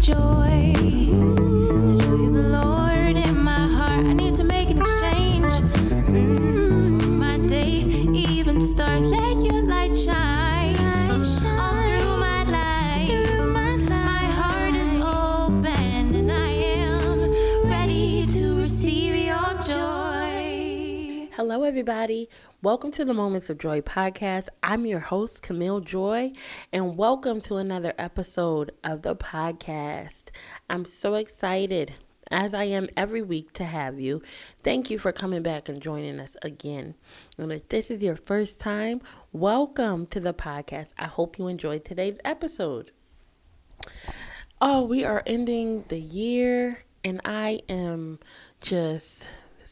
joy. The joy of the Lord in my heart. I need to make an exchange. Mm, for my day, even start. Let your light shine. All through my life. My heart is open and I am ready to receive your joy. Hello, everybody. Welcome to the Moments of Joy podcast. I'm your host, Camille Joy, and welcome to another episode of the podcast. I'm so excited, as I am every week, to have you. Thank you for coming back and joining us again. And if this is your first time, welcome to the podcast. I hope you enjoyed today's episode. Oh, we are ending the year, and I am just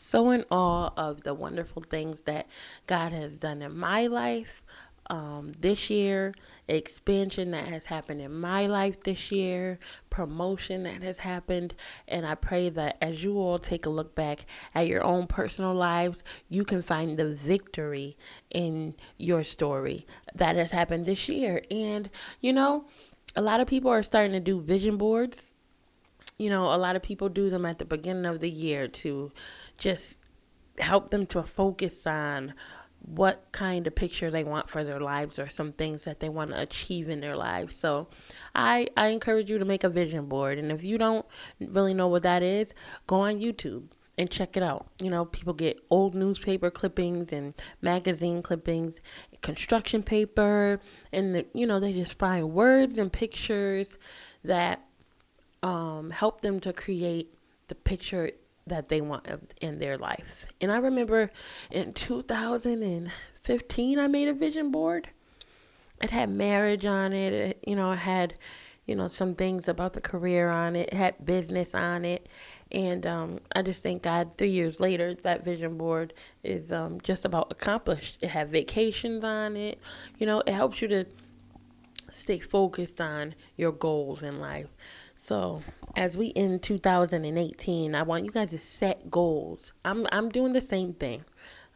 so in awe of the wonderful things that God has done in my life um, this year, expansion that has happened in my life this year, promotion that has happened. And I pray that as you all take a look back at your own personal lives, you can find the victory in your story that has happened this year. And, you know, a lot of people are starting to do vision boards. You know, a lot of people do them at the beginning of the year to just help them to focus on what kind of picture they want for their lives or some things that they want to achieve in their lives. So I I encourage you to make a vision board and if you don't really know what that is, go on YouTube and check it out. You know, people get old newspaper clippings and magazine clippings, construction paper, and you know, they just find words and pictures that um, help them to create the picture that they want in their life. And I remember in 2015, I made a vision board. It had marriage on it. it you know, it had, you know, some things about the career on it. It had business on it. And um, I just thank God three years later, that vision board is um, just about accomplished. It had vacations on it. You know, it helps you to stay focused on your goals in life. So, as we end 2018, I want you guys to set goals. I'm I'm doing the same thing.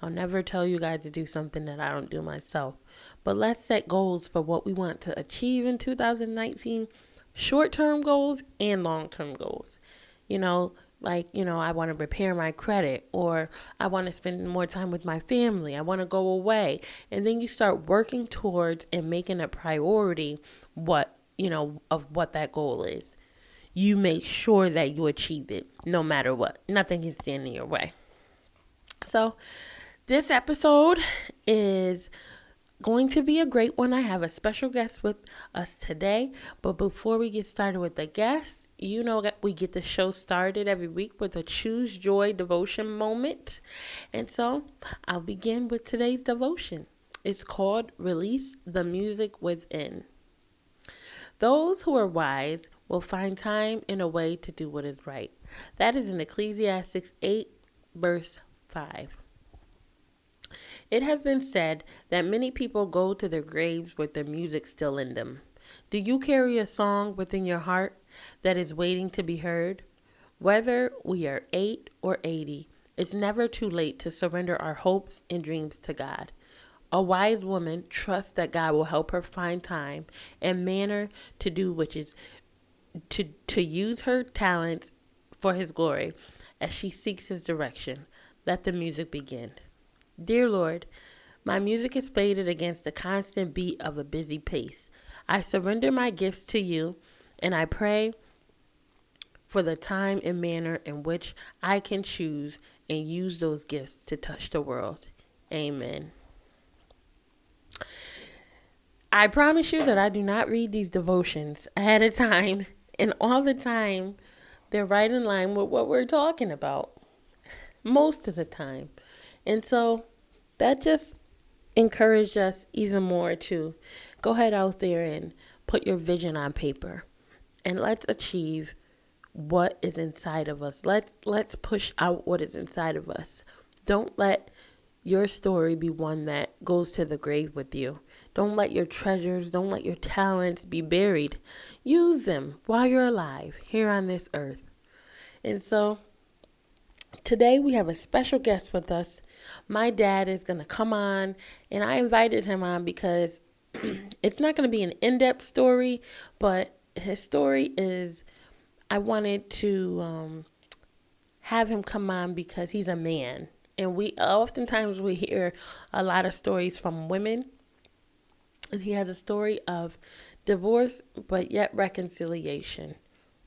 I'll never tell you guys to do something that I don't do myself. But let's set goals for what we want to achieve in 2019, short-term goals and long-term goals. You know, like, you know, I want to repair my credit or I want to spend more time with my family. I want to go away. And then you start working towards and making a priority what, you know, of what that goal is you make sure that you achieve it no matter what. Nothing can stand in your way. So, this episode is going to be a great one. I have a special guest with us today. But before we get started with the guest, you know that we get the show started every week with a Choose Joy devotion moment. And so I'll begin with today's devotion. It's called Release the Music Within. Those who are wise will find time and a way to do what is right. That is in Ecclesiastes 8, verse 5. It has been said that many people go to their graves with their music still in them. Do you carry a song within your heart that is waiting to be heard? Whether we are 8 or 80, it's never too late to surrender our hopes and dreams to God. A wise woman trusts that God will help her find time and manner to do which is to to use her talents for his glory as she seeks his direction. Let the music begin. Dear Lord, my music is faded against the constant beat of a busy pace. I surrender my gifts to you and I pray for the time and manner in which I can choose and use those gifts to touch the world. Amen. I promise you that I do not read these devotions ahead of time and all the time, they're right in line with what we're talking about. Most of the time. And so that just encouraged us even more to go ahead out there and put your vision on paper. And let's achieve what is inside of us. Let's let's push out what is inside of us. Don't let your story be one that goes to the grave with you. Don't let your treasures, don't let your talents be buried. Use them while you're alive here on this earth. And so today we have a special guest with us. My dad is going to come on, and I invited him on because it's not going to be an in depth story, but his story is I wanted to um, have him come on because he's a man. And we oftentimes we hear a lot of stories from women. And he has a story of divorce, but yet reconciliation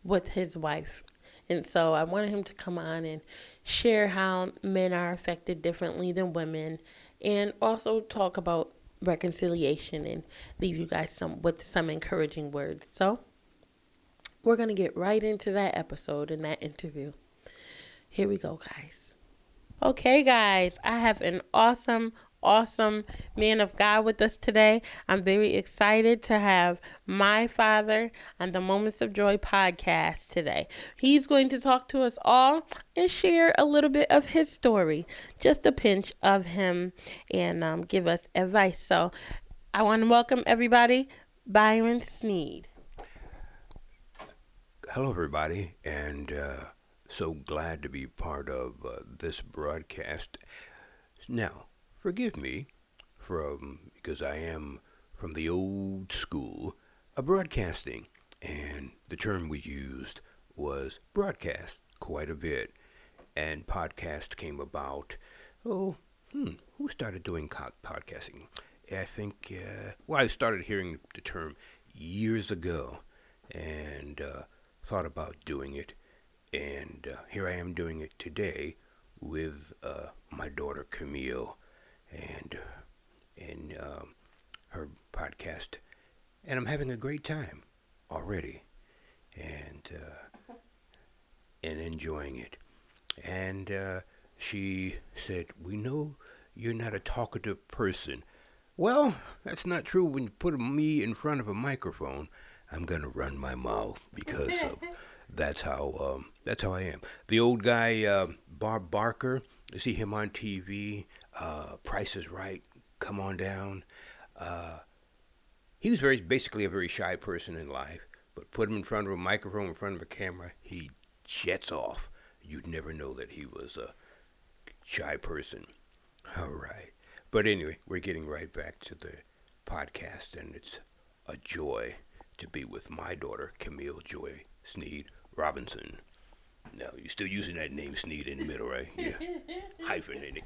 with his wife. And so I wanted him to come on and share how men are affected differently than women and also talk about reconciliation and leave you guys some with some encouraging words. So we're going to get right into that episode and that interview. Here we go, guys. Okay, guys, I have an awesome, awesome man of God with us today. I'm very excited to have my father on the Moments of Joy podcast today. He's going to talk to us all and share a little bit of his story, just a pinch of him, and um, give us advice. So I want to welcome everybody, Byron Sneed. Hello, everybody, and uh, so glad to be part of uh, this broadcast. Now, forgive me from because I am from the old school of broadcasting, and the term we used was broadcast quite a bit, and podcast came about. Oh, hmm, who started doing podcasting? I think, uh, well, I started hearing the term years ago, and uh, thought about doing it, and uh, here I am doing it today with uh, my daughter Camille and in um, her podcast, and I'm having a great time already, and uh, and enjoying it. And uh, she said, "We know you're not a talkative person." Well, that's not true. When you put me in front of a microphone, I'm gonna run my mouth because of that's how um, that's how I am. The old guy, uh, Bob Barker, you see him on TV uh, Price is Right, Come On Down. Uh, he was very basically a very shy person in life, but put him in front of a microphone, in front of a camera, he jets off. You'd never know that he was a shy person. All right. But anyway, we're getting right back to the podcast, and it's a joy to be with my daughter, Camille Joy Sneed Robinson. No, you're still using that name Sneed in the middle, right? Yeah. Hyphen in it.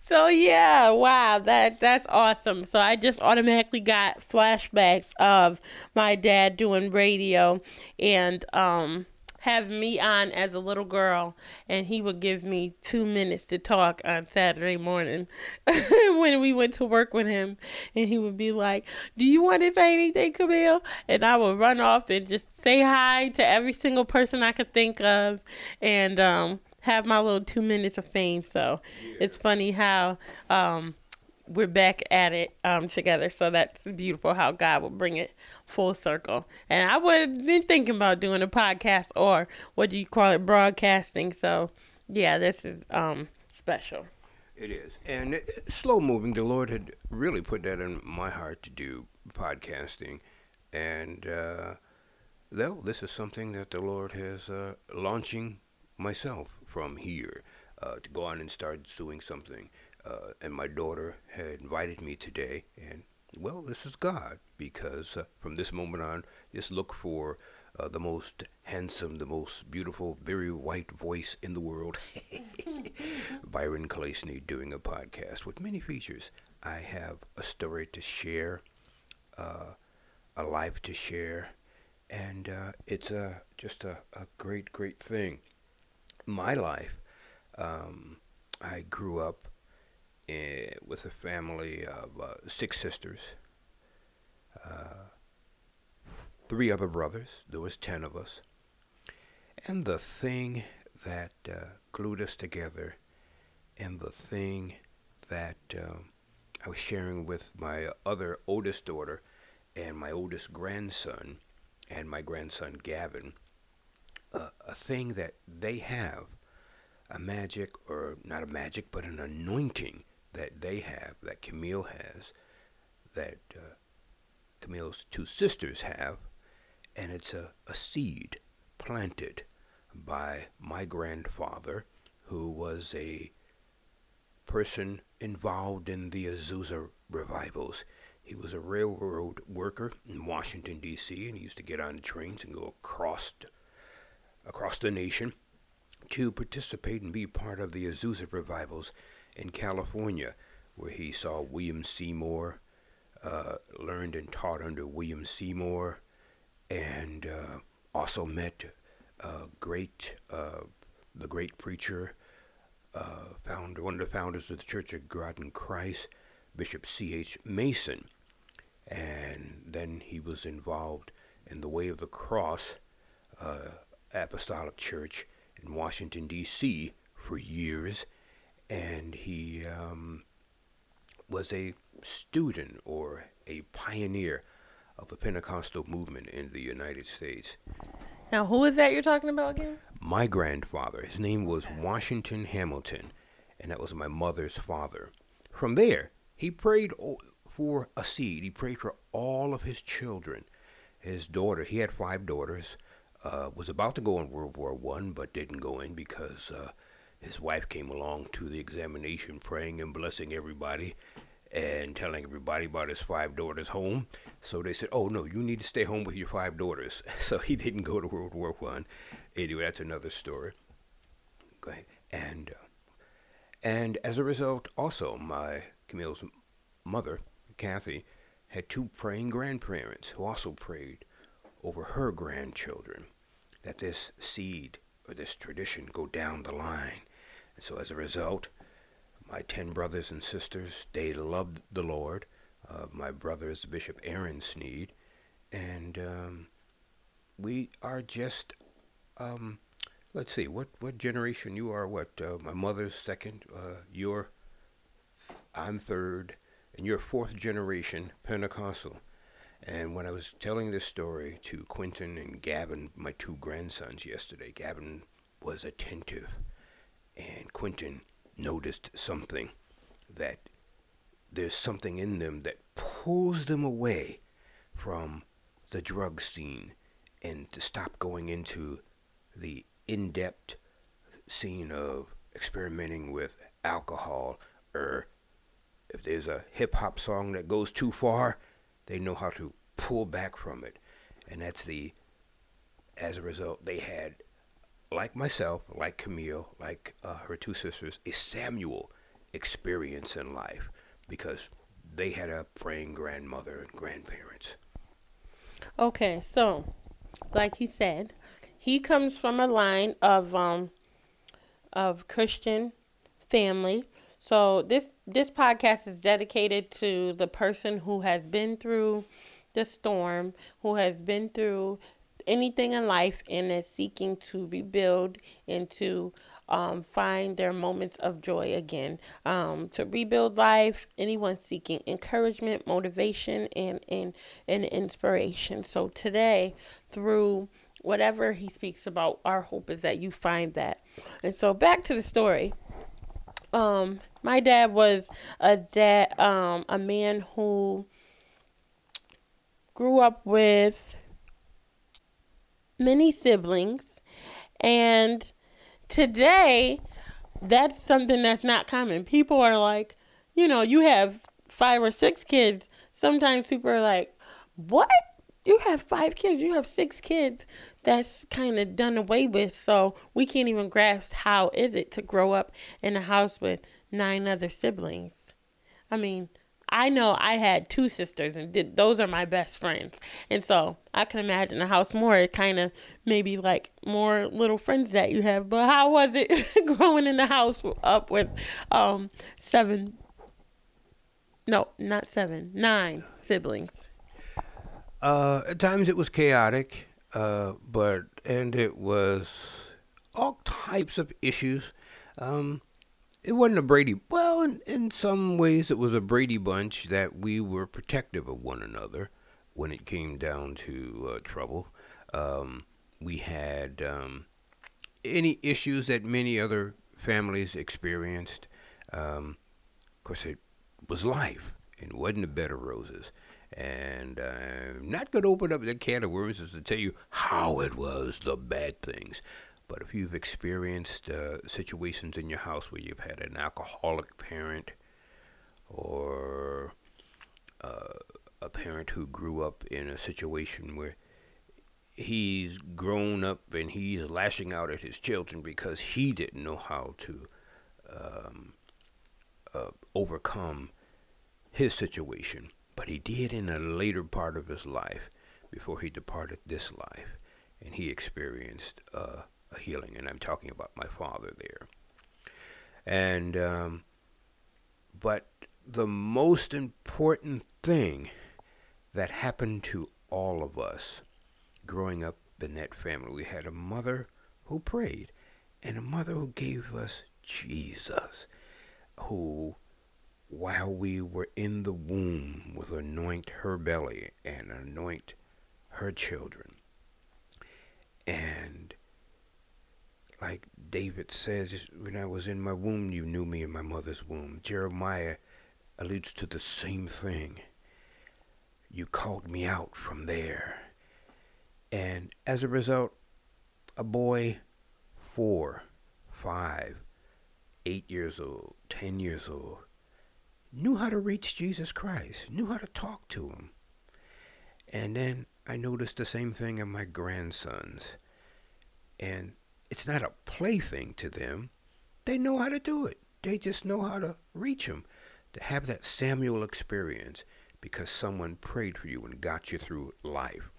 So yeah, wow, that that's awesome. So I just automatically got flashbacks of my dad doing radio and um have me on as a little girl and he would give me two minutes to talk on Saturday morning when we went to work with him and he would be like, Do you want to say anything, Camille? And I would run off and just say hi to every single person I could think of and um have my little two minutes of fame. So yeah. it's funny how um, we're back at it um, together. So that's beautiful how God will bring it full circle. And I have been thinking about doing a podcast or what do you call it, broadcasting. So yeah, this is um, special. It is. And it, slow moving. The Lord had really put that in my heart to do podcasting. And, uh, well, this is something that the Lord is uh, launching myself from here uh, to go on and start doing something. Uh, and my daughter had invited me today, and well, this is God because uh, from this moment on, just look for uh, the most handsome, the most beautiful, very white voice in the world, Byron Kalesny, doing a podcast with many features. I have a story to share, uh, a life to share, and uh, it's a, just a, a great, great thing. My life, um, I grew up in, with a family of uh, six sisters, uh, three other brothers. There was ten of us, and the thing that uh, glued us together, and the thing that um, I was sharing with my other oldest daughter, and my oldest grandson, and my grandson Gavin a thing that they have, a magic, or not a magic, but an anointing that they have, that Camille has, that uh, Camille's two sisters have, and it's a, a seed planted by my grandfather, who was a person involved in the Azusa revivals. He was a railroad worker in Washington, D.C., and he used to get on trains and go across across the nation to participate and be part of the Azusa revivals in California, where he saw William Seymour, uh, learned and taught under William Seymour, and uh, also met uh, great uh, the great preacher, uh, founder one of the founders of the Church of God in Christ, Bishop C. H. Mason, and then he was involved in the Way of the Cross Apostolic Church in Washington D.C. for years, and he um, was a student or a pioneer of the Pentecostal movement in the United States. Now, who is that you're talking about again? My grandfather, his name was Washington Hamilton, and that was my mother's father. From there, he prayed for a seed. He prayed for all of his children. His daughter, he had five daughters, uh, was about to go in World War One, but didn't go in because uh, his wife came along to the examination, praying and blessing everybody, and telling everybody about his five daughters home. So they said, "Oh no, you need to stay home with your five daughters." So he didn't go to World War One. Anyway, that's another story. And uh, and as a result, also my Camille's mother, Kathy, had two praying grandparents who also prayed over her grandchildren that this seed or this tradition go down the line. And so as a result, my ten brothers and sisters, they loved the Lord. Uh, my brother is Bishop Aaron Sneed, and um, we are just, um, let's see, what, what generation you are? What uh, my mother's second, uh, you're, I'm third, and you're fourth generation Pentecostal. And when I was telling this story to Quentin and Gavin, my two grandsons, yesterday, Gavin was attentive, and Quentin noticed something that there's something in them that pulls them away from the drug scene and to stop going into the in depth scene of experimenting with alcohol or if there's a hip hop song that goes too far, they know how to pull back from it. And that's the, as a result, they had, like myself, like Camille, like uh, her two sisters, a Samuel experience in life because they had a praying grandmother and grandparents. Okay, so, like he said, he comes from a line of um of Christian family so this this podcast is dedicated to the person who has been through the storm, who has been through anything in life and is seeking to rebuild and to um, find their moments of joy again. Um, to rebuild life, anyone seeking encouragement, motivation, and, and, and inspiration. So today, through whatever he speaks about, our hope is that you find that. And so back to the story. Um, my dad was a dad, um, a man who grew up with many siblings, and today that's something that's not common. People are like, you know, you have five or six kids. Sometimes people are like, what? You have five kids, you have six kids. That's kind of done away with. So we can't even grasp how is it to grow up in a house with nine other siblings. I mean, I know I had two sisters, and did, those are my best friends. And so I can imagine a house more kind of maybe like more little friends that you have. But how was it growing in the house up with um seven? No, not seven, nine siblings. Uh, at times it was chaotic, uh, but and it was all types of issues. Um, it wasn't a Brady. Well, in, in some ways, it was a Brady bunch that we were protective of one another when it came down to uh, trouble. Um, we had um, any issues that many other families experienced. Um, of course, it was life and wasn't a bed of roses. And I'm not going to open up the can of worms to tell you how it was, the bad things. But if you've experienced uh, situations in your house where you've had an alcoholic parent or uh, a parent who grew up in a situation where he's grown up and he's lashing out at his children because he didn't know how to um, uh, overcome his situation. But he did in a later part of his life before he departed this life. And he experienced uh, healing. And I'm talking about my father there. And, um, but the most important thing that happened to all of us growing up in that family, we had a mother who prayed and a mother who gave us Jesus, who while we were in the womb would anoint her belly and anoint her children. And like David says, when I was in my womb, you knew me in my mother's womb. Jeremiah alludes to the same thing. You called me out from there. And as a result, a boy four, five, eight years old, ten years old, knew how to reach Jesus Christ, knew how to talk to him. And then I noticed the same thing in my grandsons. And it's not a plaything to them. They know how to do it. They just know how to reach them, To have that Samuel experience because someone prayed for you and got you through life.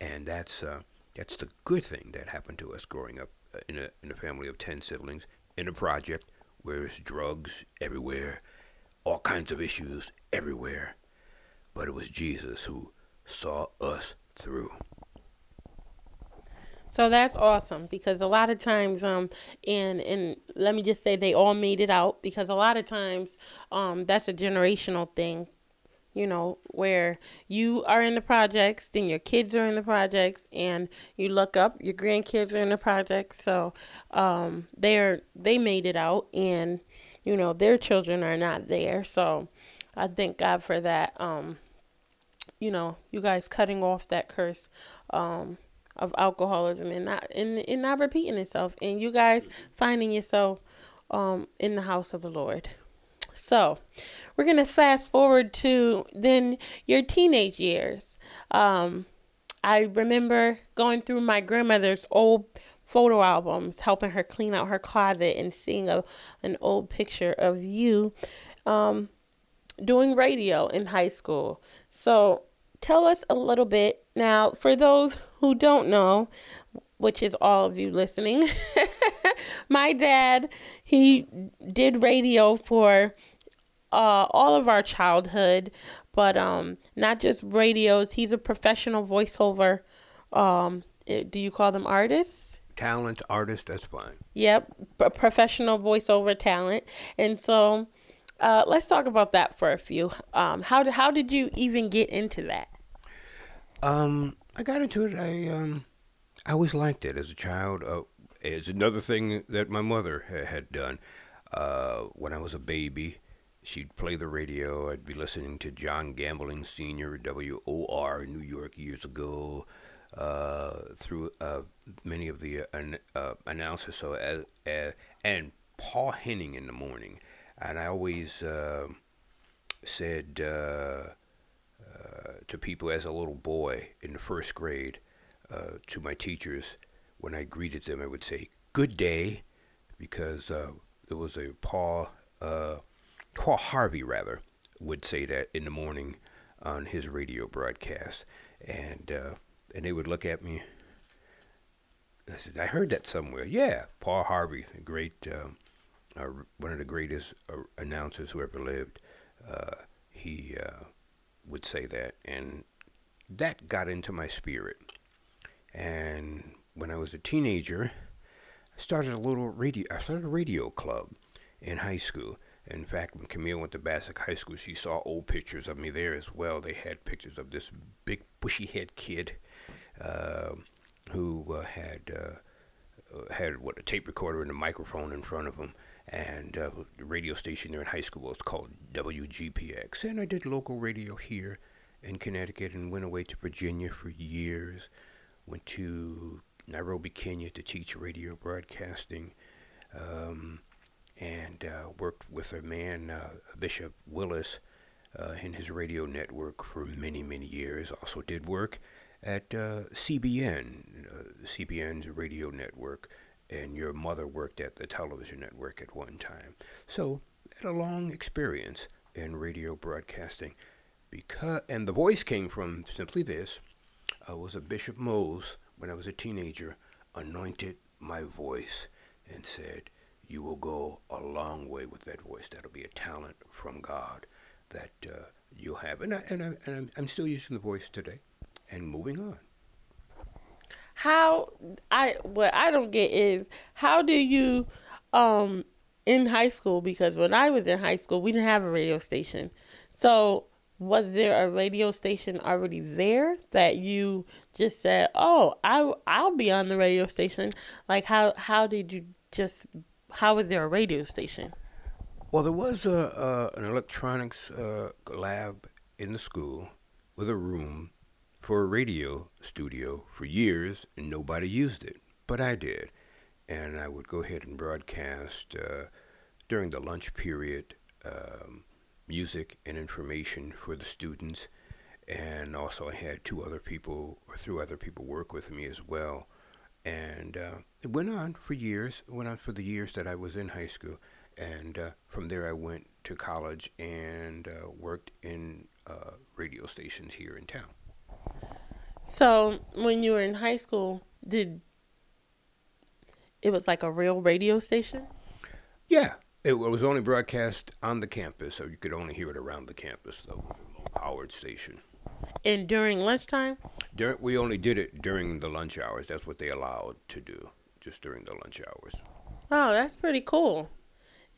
And that's uh, that's the good thing that happened to us growing up uh, in a in a family of 10 siblings in a project where there's drugs everywhere, all kinds of issues everywhere. But it was Jesus who saw us through. So that's awesome because a lot of times, um, and and let me just say they all made it out because a lot of times, um, that's a generational thing, you know, where you are in the projects, then your kids are in the projects, and you look up, your grandkids are in the projects, so, um, they're they made it out, and you know their children are not there, so I thank God for that. Um, you know, you guys cutting off that curse. Um, of alcoholism and not and, and not repeating itself and you guys finding yourself um in the house of the Lord. So we're gonna fast forward to then your teenage years. Um I remember going through my grandmother's old photo albums, helping her clean out her closet and seeing a an old picture of you um doing radio in high school. So tell us a little bit now for those who don't know, which is all of you listening. my dad, he did radio for uh, all of our childhood, but um, not just radios. He's a professional voiceover. Um, eh, do you call them artists? Talent, artist, that's fine. Yep, a professional voiceover talent. And so uh, let's talk about that for a few. Um, how did how did you even get into that? Um, I got into it. I um, I always liked it as a child. Uh, it's another thing that my mother ha- had done. Uh, when I was a baby, she'd play the radio. I'd be listening to John Gambling Sr. WOR New York years ago. Uh, through uh, many of the uh, uh, announcers, so as, as and Paul Henning in the morning, and I always uh, said uh, uh, to people as a little boy in the first grade, uh, to my teachers, when I greeted them, I would say, Good day, because uh, there was a Paul, Paul Harvey, rather, would say that in the morning on his radio broadcast. And, and they would look at me. I said, I heard that somewhere. Yeah, Paul Harvey, the great, um, one of the greatest uh, announcers who ever lived. Uh, he uh, would say that, and that got into my spirit. And when I was a teenager, I started a little radio. I started a radio club in high school. In fact, when Camille went to Bassick High School, she saw old pictures of me there as well. They had pictures of this big bushy head kid uh, who uh, had uh, had what a tape recorder and a microphone in front of him, and uh, the radio station there in high school was called WGPX. And I did local radio here in Connecticut and went away to Virginia for years. Went to Nairobi, Kenya to teach radio broadcasting. Um, and uh, worked with a man, uh, Bishop Willis, uh, in his radio network for many, many years. Also did work at uh, CBN, uh, CBN's radio network, and your mother worked at the television network at one time. So, had a long experience in radio broadcasting. Because and the voice came from simply this: I was a Bishop Mose when I was a teenager anointed my voice and said, "You will go a long way with that voice. That'll be a talent from God that uh, you'll have." And I, and, I, and I'm, I'm still using the voice today, and moving on how I what I don't get is how do you um in high school because when I was in high school we didn't have a radio station. So was there a radio station already there that you just said, "Oh, I I'll be on the radio station." Like how how did you just how was there a radio station? Well, there was a, an electronics uh, lab in the school with a room for a radio studio for years, and nobody used it, but I did. And I would go ahead and broadcast uh, during the lunch period um, music and information for the students. And also, I had two other people, or three other people, work with me as well. And uh, it went on for years. It went on for the years that I was in high school. And uh, from there, I went to college and uh, worked in uh, radio stations here in town. So when you were in high school, did it was like a real radio station? Yeah, it was only broadcast on the campus, so you could only hear it around the campus, though. Howard station. And during lunchtime? During, we only did it during the lunch hours. That's what they allowed to do, just during the lunch hours. Oh, that's pretty cool.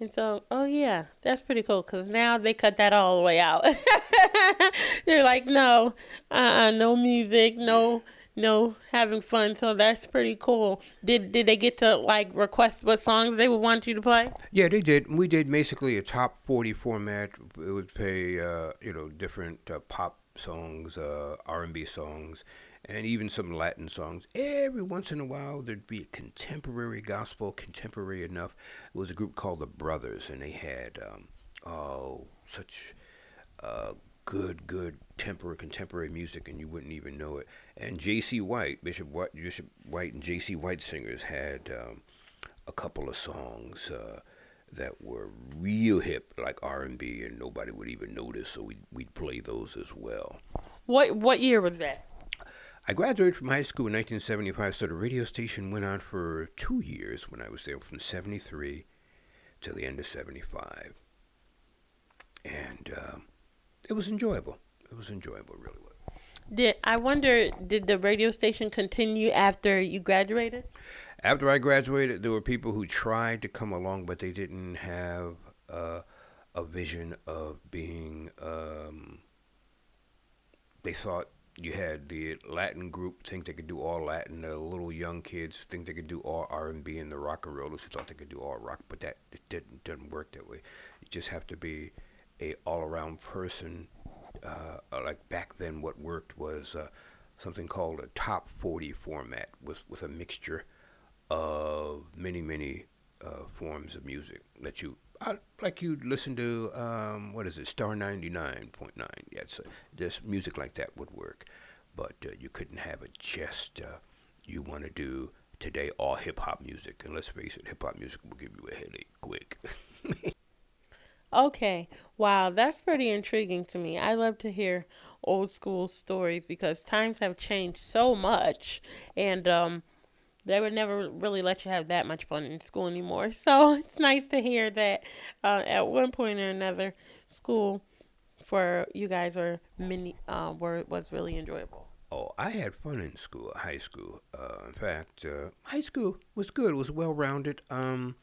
And so, oh yeah, that's pretty cool because now they cut that all the way out. They're like, no, uh, uh no music, no, no having fun. So that's pretty cool. Did did they get to like request what songs they would want you to play? Yeah, they did. We did basically a top forty format. It would play, uh, you know, different uh, pop songs, uh, R and B songs and even some Latin songs. Every once in a while, there'd be a contemporary gospel, contemporary enough. It was a group called the Brothers, and they had um, oh such uh, good, good temper contemporary music, and you wouldn't even know it. And J.C. White, Bishop White, Bishop White, and J.C. White singers had um, a couple of songs. Uh, that were real hip, like R and B, and nobody would even notice. So we'd we'd play those as well. What what year was that? I graduated from high school in 1975, so the radio station went on for two years when I was there, from 73 to the end of 75. And uh, it was enjoyable. It was enjoyable, really was. Did I wonder? Did the radio station continue after you graduated? After I graduated, there were people who tried to come along, but they didn't have uh, a vision of being. Um, they thought you had the Latin group think they could do all Latin. The little young kids think they could do all R and B, and the rock and rollers who thought they could do all rock. But that it didn't didn't work that way. You just have to be a all around person. Uh, uh, like back then, what worked was uh, something called a top forty format with with a mixture of many many uh, forms of music that you Like you'd listen to um, what is it, Star ninety nine point nine. Yeah, so just music like that would work, but uh, you couldn't have it just uh, you want to do today all hip hop music. And let's face it, hip hop music will give you a headache quick. okay, wow, that's pretty intriguing to me. I love to hear old school stories because times have changed so much, and um, they would never really let you have that much fun in school anymore. So it's nice to hear that uh, at one point or another, school for you guys were many uh, were was really enjoyable. Oh, I had fun in school, high school. Uh, in fact, uh, high school was good. It was well rounded. Um,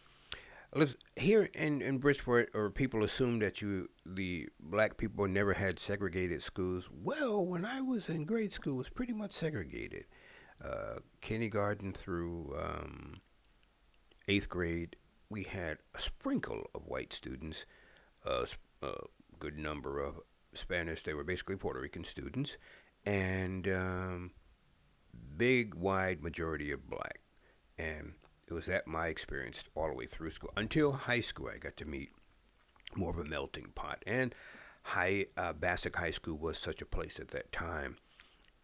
here in, in Bridgeport, or people assume that you the black people never had segregated schools. Well, when I was in grade school, it was pretty much segregated uh, kindergarten through um, eighth grade, we had a sprinkle of white students, a good number of Spanish. They were basically Puerto Rican students, and um, big, wide majority of black. And it was that my experience all the way through school until high school. I got to meet more of a melting pot, and high uh, Bassick High School was such a place at that time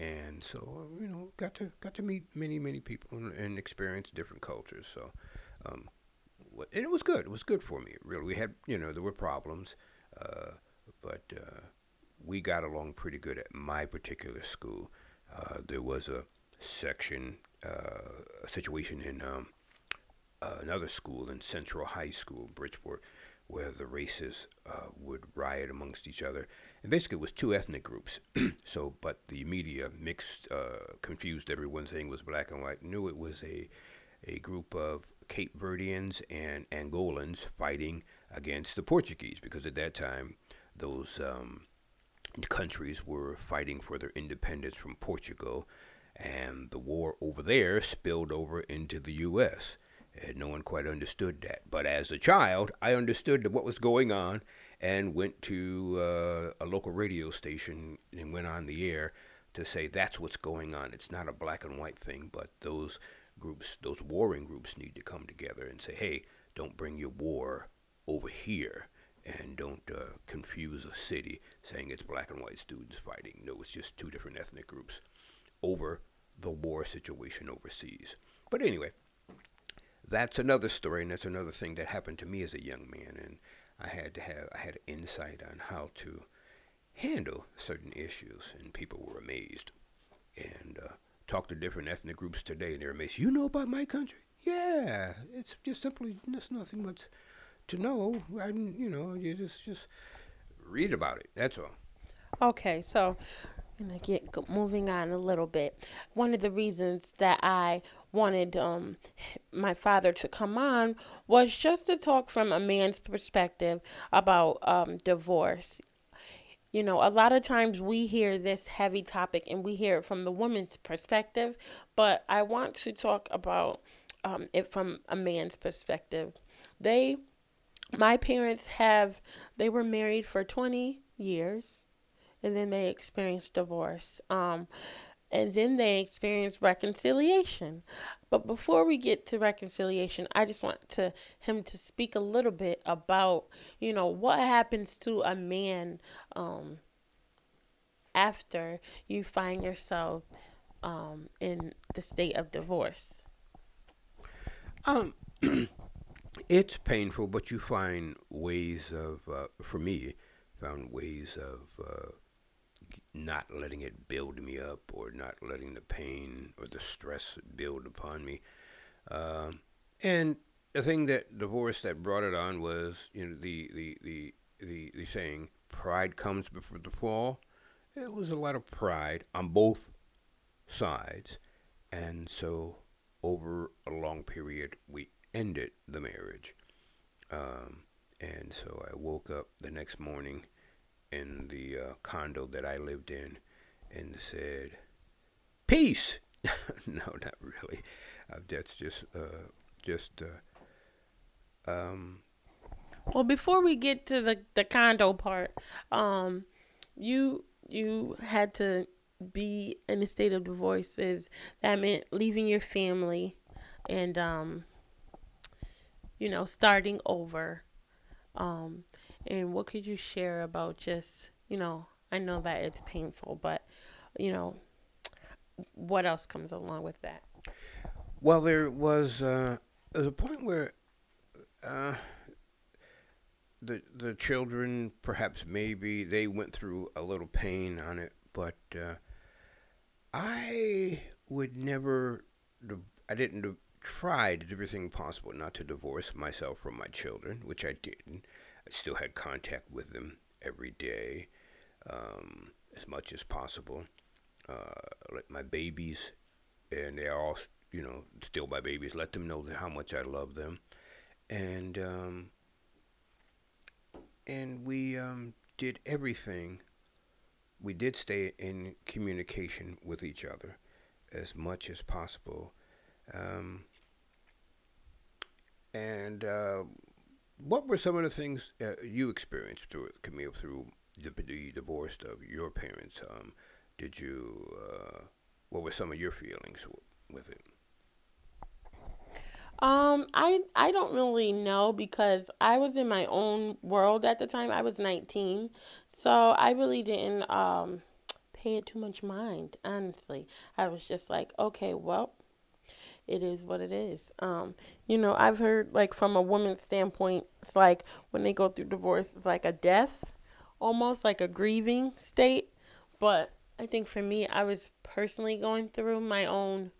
and so you know got to got to meet many many people and, and experience different cultures. So, um, and it was good. It was good for me. Really, we had you know there were problems, uh, but uh, we got along pretty good at my particular school. Uh, there was a section, uh, a situation in um, another school in Central High School, Bridgeport, where the races uh, would riot amongst each other. And basically, it was two ethnic groups. so, but the media mixed, uh, confused everyone, saying it was black and white. Knew it was a a group of Cape Verdeans and Angolans fighting against the Portuguese, because at that time, those um, countries were fighting for their independence from Portugal, and the war over there spilled over into the U.S. And no one quite understood that. But as a child, I understood what was going on and went to uh, a local radio station and went on the air to say that's what's going on. It's not a black and white thing, but those groups, those warring groups, need to come together and say, hey, don't bring your war over here and don't uh, confuse a city saying it's black and white students fighting. No, it's just two different ethnic groups over the war situation overseas. But anyway, that's another story, and that's another thing that happened to me as a young man, and I had to have I had insight on how to handle certain issues, and people were amazed. And uh, talk to different ethnic groups today, and they're amazed. You know about my country? Yeah, it's just simply there's nothing much to know. I, you know, you just just read about it. That's all. Okay, so and I get moving on a little bit. One of the reasons that I wanted um, my father to come on was just to talk from a man's perspective about um, divorce. You know, a lot of times we hear this heavy topic and we hear it from the woman's perspective, but I want to talk about um, it from a man's perspective. They, my parents have, they were married for 20 years and then they experienced divorce. Um, and then they experience reconciliation. But before we get to reconciliation, I just want to him to speak a little bit about, you know, what happens to a man um, after you find yourself um, in the state of divorce. Um, it's painful, but you find ways of, uh, for me, found ways of uh, not letting it build me up or not letting the pain or the stress build upon me. Um, and the thing that divorce that brought it on was, you know, the, the, the, the, the saying, pride comes before the fall. It was a lot of pride on both sides. And so over a long period, we ended the marriage. Um, and so I woke up the next morning in the uh, condo that I lived in and said, "Peace." no, not really. Uh, that's just uh, just. Uh, um, well, before we get to the the condo part, um, you you had to be in a state of divorce. Is that meant leaving your family and um, you know starting over. Um, and what could you share about just, you know, I know that it's painful, but, you know, what else comes along with that? Well, there was, uh, there was a point where uh, the the children, perhaps maybe they went through a little pain on it, but uh, I would never, I didn't try to do everything possible not to divorce myself from my children, which I didn't. I still had contact with them every day, um, as much as possible. Uh, let my babies, and they are all, you know, still my babies. Let them know how much I love them, and um, and we um, did everything. We did stay in communication with each other as much as possible. Um, and uh, what were some of the things uh, you experienced through Camille, through the, the divorce of your parents? Um, did you? Uh, what were some of your feelings w- with it? Um, I I don't really know because I was in my own world at the time. I was 19, so I really didn't um pay it too much mind, honestly. I was just like, okay, well, it is what it is. Um, you know, I've heard like from a woman's standpoint, it's like when they go through divorce, it's like a death, almost like a grieving state. But I think for me, I was personally going through my own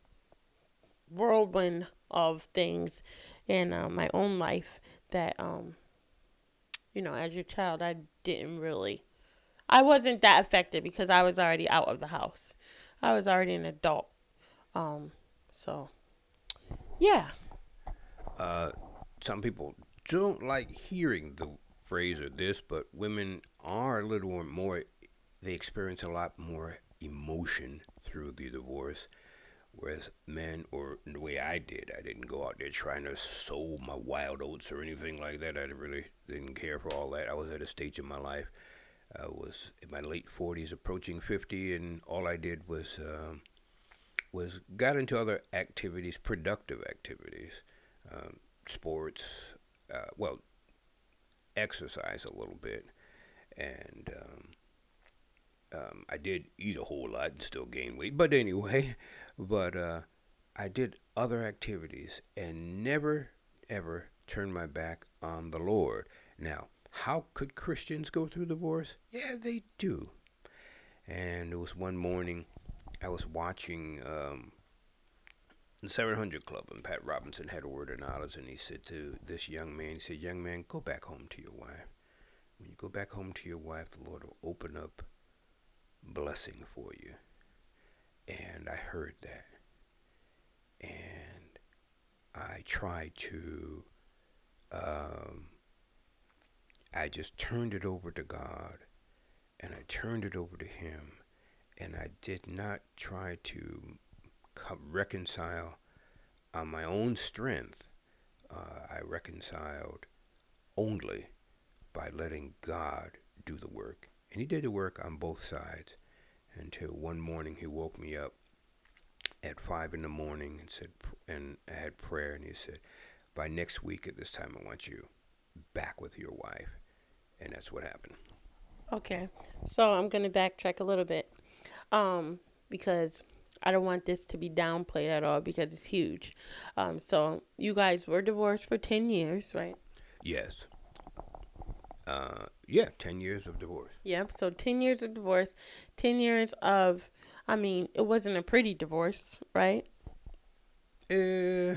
whirlwind of things in uh, my own life that, um, you know, as your child, I didn't really, I wasn't that affected because I was already out of the house. I was already an adult. Um, so yeah. Uh, some people don't like hearing the phrase or this, but women are a little more, they experience a lot more emotion through the divorce. Whereas men, or the way I did, I didn't go out there trying to sow my wild oats or anything like that. I really didn't care for all that. I was at a stage in my life. I was in my late 40s, approaching 50, and all I did was um, was got into other activities, productive activities, um, sports, uh, well, exercise a little bit, and um, um, I did eat a whole lot and still gain weight. But anyway, but uh, I did other activities and never ever turned my back on the Lord. Now, how could Christians go through divorce? Yeah, they do. And it was one morning I was watching um, the 700 Club, and Pat Robertson had a word of knowledge, and he said to this young man, he said, Young man, go back home to your wife. When you go back home to your wife, the Lord will open up blessing for you. And I heard that. And I tried to, um, I just turned it over to God, and I turned it over to Him and I did not try to reconcile on my own strength. Uh, I reconciled only by letting God do the work. And he did the work on both sides until one morning he woke me up at five in the morning and said, and I had prayer, and he said, by next week at this time, I want you back with your wife. And that's what happened. Okay. So I'm going to backtrack a little bit um, because I don't want this to be downplayed at all because it's huge. Um, so you guys were divorced for ten years, right? Yes. Uh, yeah, ten years of divorce. Yep. So ten years of divorce, ten years of, I mean, it wasn't a pretty divorce, right? Uh,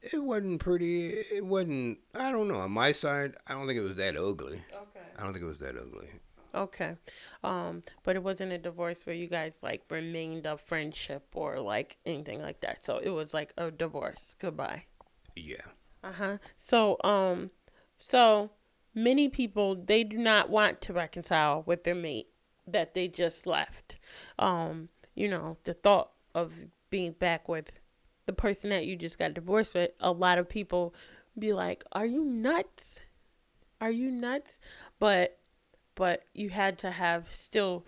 it wasn't pretty. It wasn't. I don't know. On my side, I don't think it was that ugly. Okay. I don't think it was that ugly. Okay. Um, but it wasn't a divorce where you guys like remained a friendship or like anything like that. So it was like a divorce. Goodbye. Yeah. Uh-huh. So um so many people they do not want to reconcile with their mate that they just left. Um, you know, the thought of being back with the person that you just got divorced with, a lot of people be like, "Are you nuts? Are you nuts?" But but you had to have still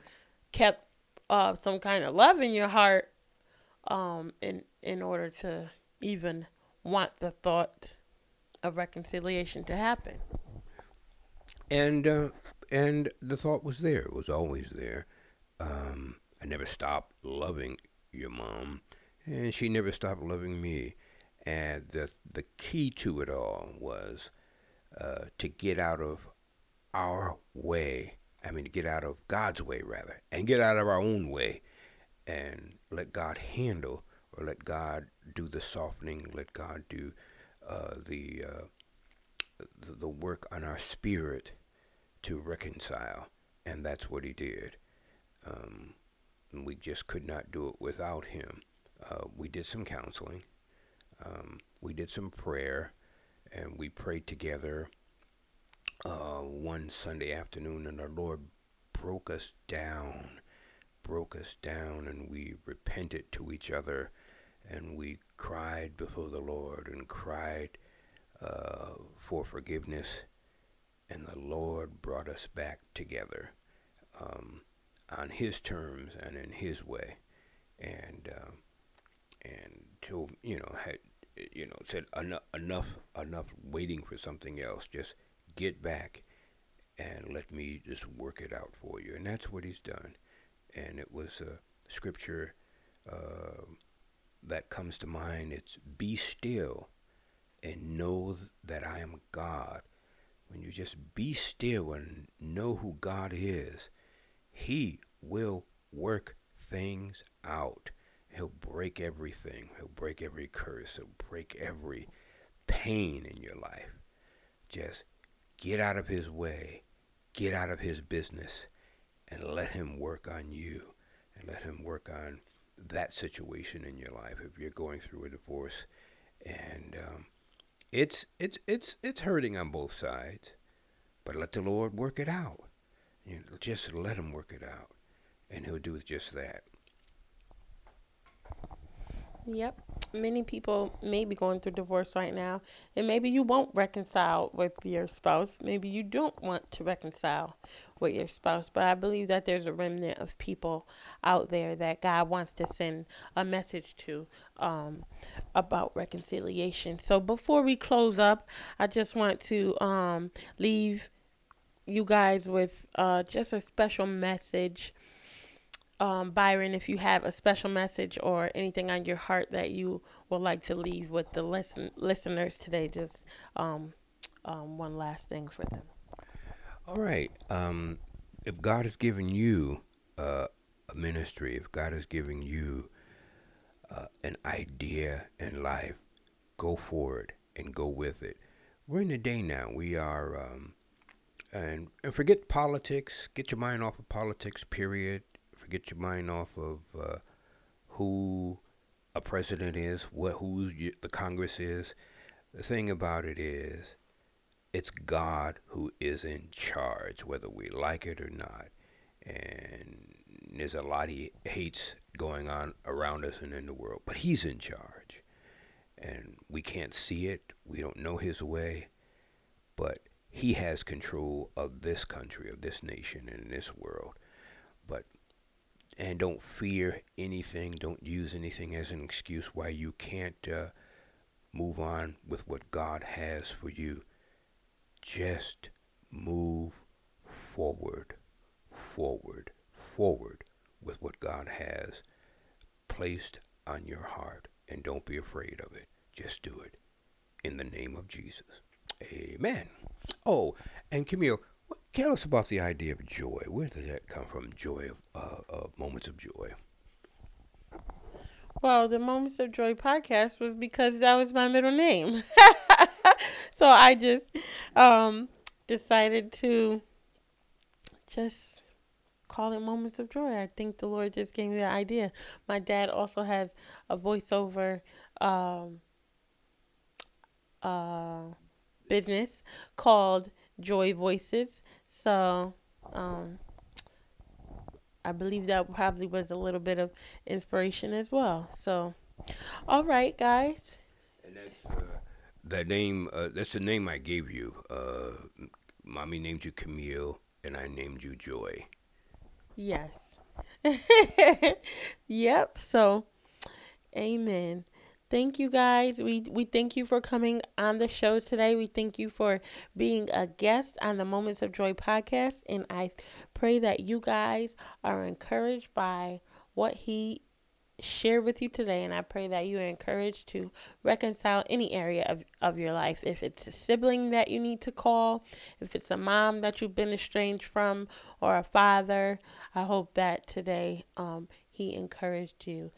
kept uh, some kind of love in your heart um, in in order to even want the thought of reconciliation to happen. And uh, and the thought was there; it was always there. Um, I never stopped loving your mom, and she never stopped loving me. And the the key to it all was uh, to get out of our way. I mean, to get out of God's way, rather, and get out of our own way and let God handle or let God do the softening, let God do uh, the, uh, the, the work on our spirit to reconcile. And that's what he did. Um, we just could not do it without him. Uh, we did some counseling. Um, we did some prayer, and we prayed together uh, one Sunday afternoon, and the Lord broke us down, broke us down, and we repented to each other, and we cried before the Lord and cried uh, for forgiveness, and the Lord brought us back together um, on His terms and in His way, and uh, and to you know had you know said enough enough enough waiting for something else just get back and let me just work it out for you. And that's what he's done. and it was a scripture uh, that comes to mind. It's be still and know that I am God. When you just be still and know who God is, He will work things out. He'll break everything. He'll break every curse. He'll break every pain in your life. Just get out of His way, get out of His business, and let Him work on you and let Him work on that situation in your life. If you're going through a divorce and um, it's it's it's it's hurting on both sides, but let the Lord work it out. You know, just let Him work it out, and He'll do just that. Yep. Many people may be going through divorce right now, and maybe you won't reconcile with your spouse. Maybe you don't want to reconcile with your spouse. But I believe that there's a remnant of people out there that God wants to send a message to um, about reconciliation. So before we close up, I just want to um, leave you guys with uh, just a special message um, Byron, if you have a special message or anything on your heart that you would like to leave with the listen listeners today, just um, um, one last thing for them. All right. Um, if God has given you uh, a ministry, if God has given you uh, an idea in life, go for it and go with it. We're in the day now. We are, um, and, and forget politics. Get your mind off of politics, period get your mind off of uh, who a president is, what who the Congress is. The thing about it is, it's God who is in charge, whether we like it or not. And there's a lot he hates going on around us and in the world, but He's in charge. And we can't see it, we don't know His way, but He has control of this country, of this nation, and this world. And don't fear anything. Don't use anything as an excuse why you can't uh, move on with what God has for you. Just move forward, forward, forward with what God has placed on your heart. And don't be afraid of it. Just do it. In the name of Jesus. Amen. Oh, and Camille, Tell us about the idea of joy. Where does that come from? Joy of uh, uh, moments of joy. Well, the Moments of Joy podcast was because that was my middle name. so I just um, decided to just call it Moments of Joy. I think the Lord just gave me the idea. My dad also has a voiceover um, uh, business called Joy Voices. So, um, I believe that probably was a little bit of inspiration as well. So, all right, guys. And that's uh, that name. Uh, that's the name I gave you. Uh, mommy named you Camille, and I named you Joy. Yes. yep. So, amen thank you guys. We we thank you for coming on the show today. We thank you for being a guest on the Moments of Joy podcast and I pray that you guys are encouraged by what he shared with you today and I pray that you are encouraged to reconcile any area of, of your life. If it's a sibling that you need to call, if it's a mom that you've been estranged from or a father, I hope that today um, he encouraged you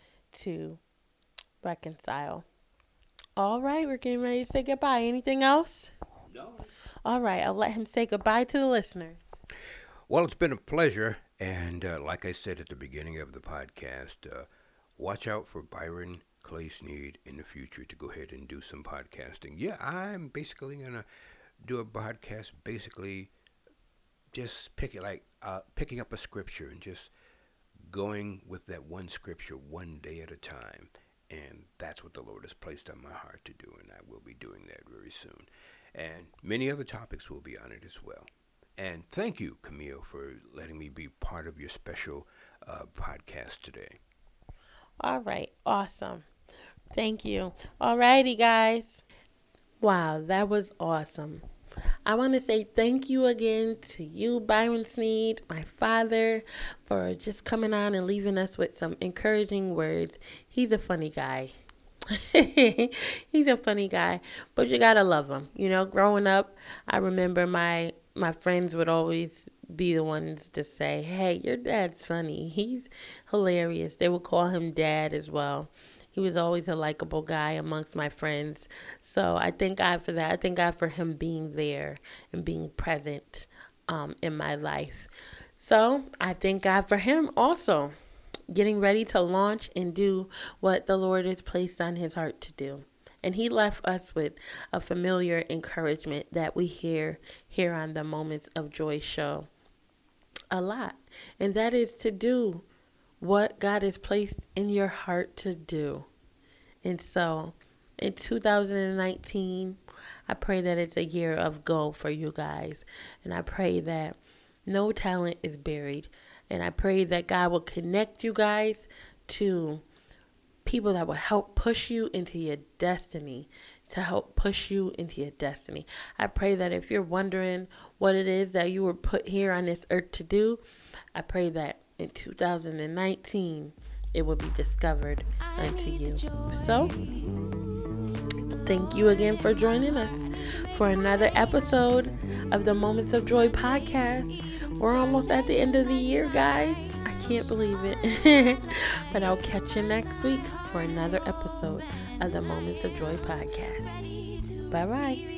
to reconcile. All right, we're getting ready to say goodbye. Anything else? No. All right, I'll let him say goodbye to the listener. Well, it's been a pleasure. And uh, like I said at the beginning of the podcast, uh, watch out for Byron Clay Sneed in the future to go ahead and do some podcasting. Yeah, I'm basically going to do a podcast basically just picking like uh, picking up a scripture and just going with that one scripture one day at a time and that's what the Lord has placed on my heart to do, and I will be doing that very soon. And many other topics will be on it as well. And thank you, Camille, for letting me be part of your special uh, podcast today. All right, awesome. Thank you. All righty, guys. Wow, that was awesome. I want to say thank you again to you, Byron Sneed, my father, for just coming on and leaving us with some encouraging words. He's a funny guy. He's a funny guy, but you gotta love him. You know, growing up, I remember my my friends would always be the ones to say, "Hey, your dad's funny. He's hilarious." They would call him dad as well. He was always a likable guy amongst my friends. So I thank God for that. I thank God for him being there and being present um, in my life. So I thank God for him also getting ready to launch and do what the Lord has placed on his heart to do. And he left us with a familiar encouragement that we hear here on the Moments of Joy show a lot. And that is to do what God has placed in your heart to do. And so in 2019, I pray that it's a year of go for you guys. And I pray that no talent is buried. And I pray that God will connect you guys to people that will help push you into your destiny, to help push you into your destiny. I pray that if you're wondering what it is that you were put here on this earth to do, I pray that in 2019 it will be discovered unto you. So, thank you again for joining us for another episode of the Moments of Joy podcast. We're almost at the end of the year, guys. I can't believe it. but I'll catch you next week for another episode of the Moments of Joy podcast. Bye bye.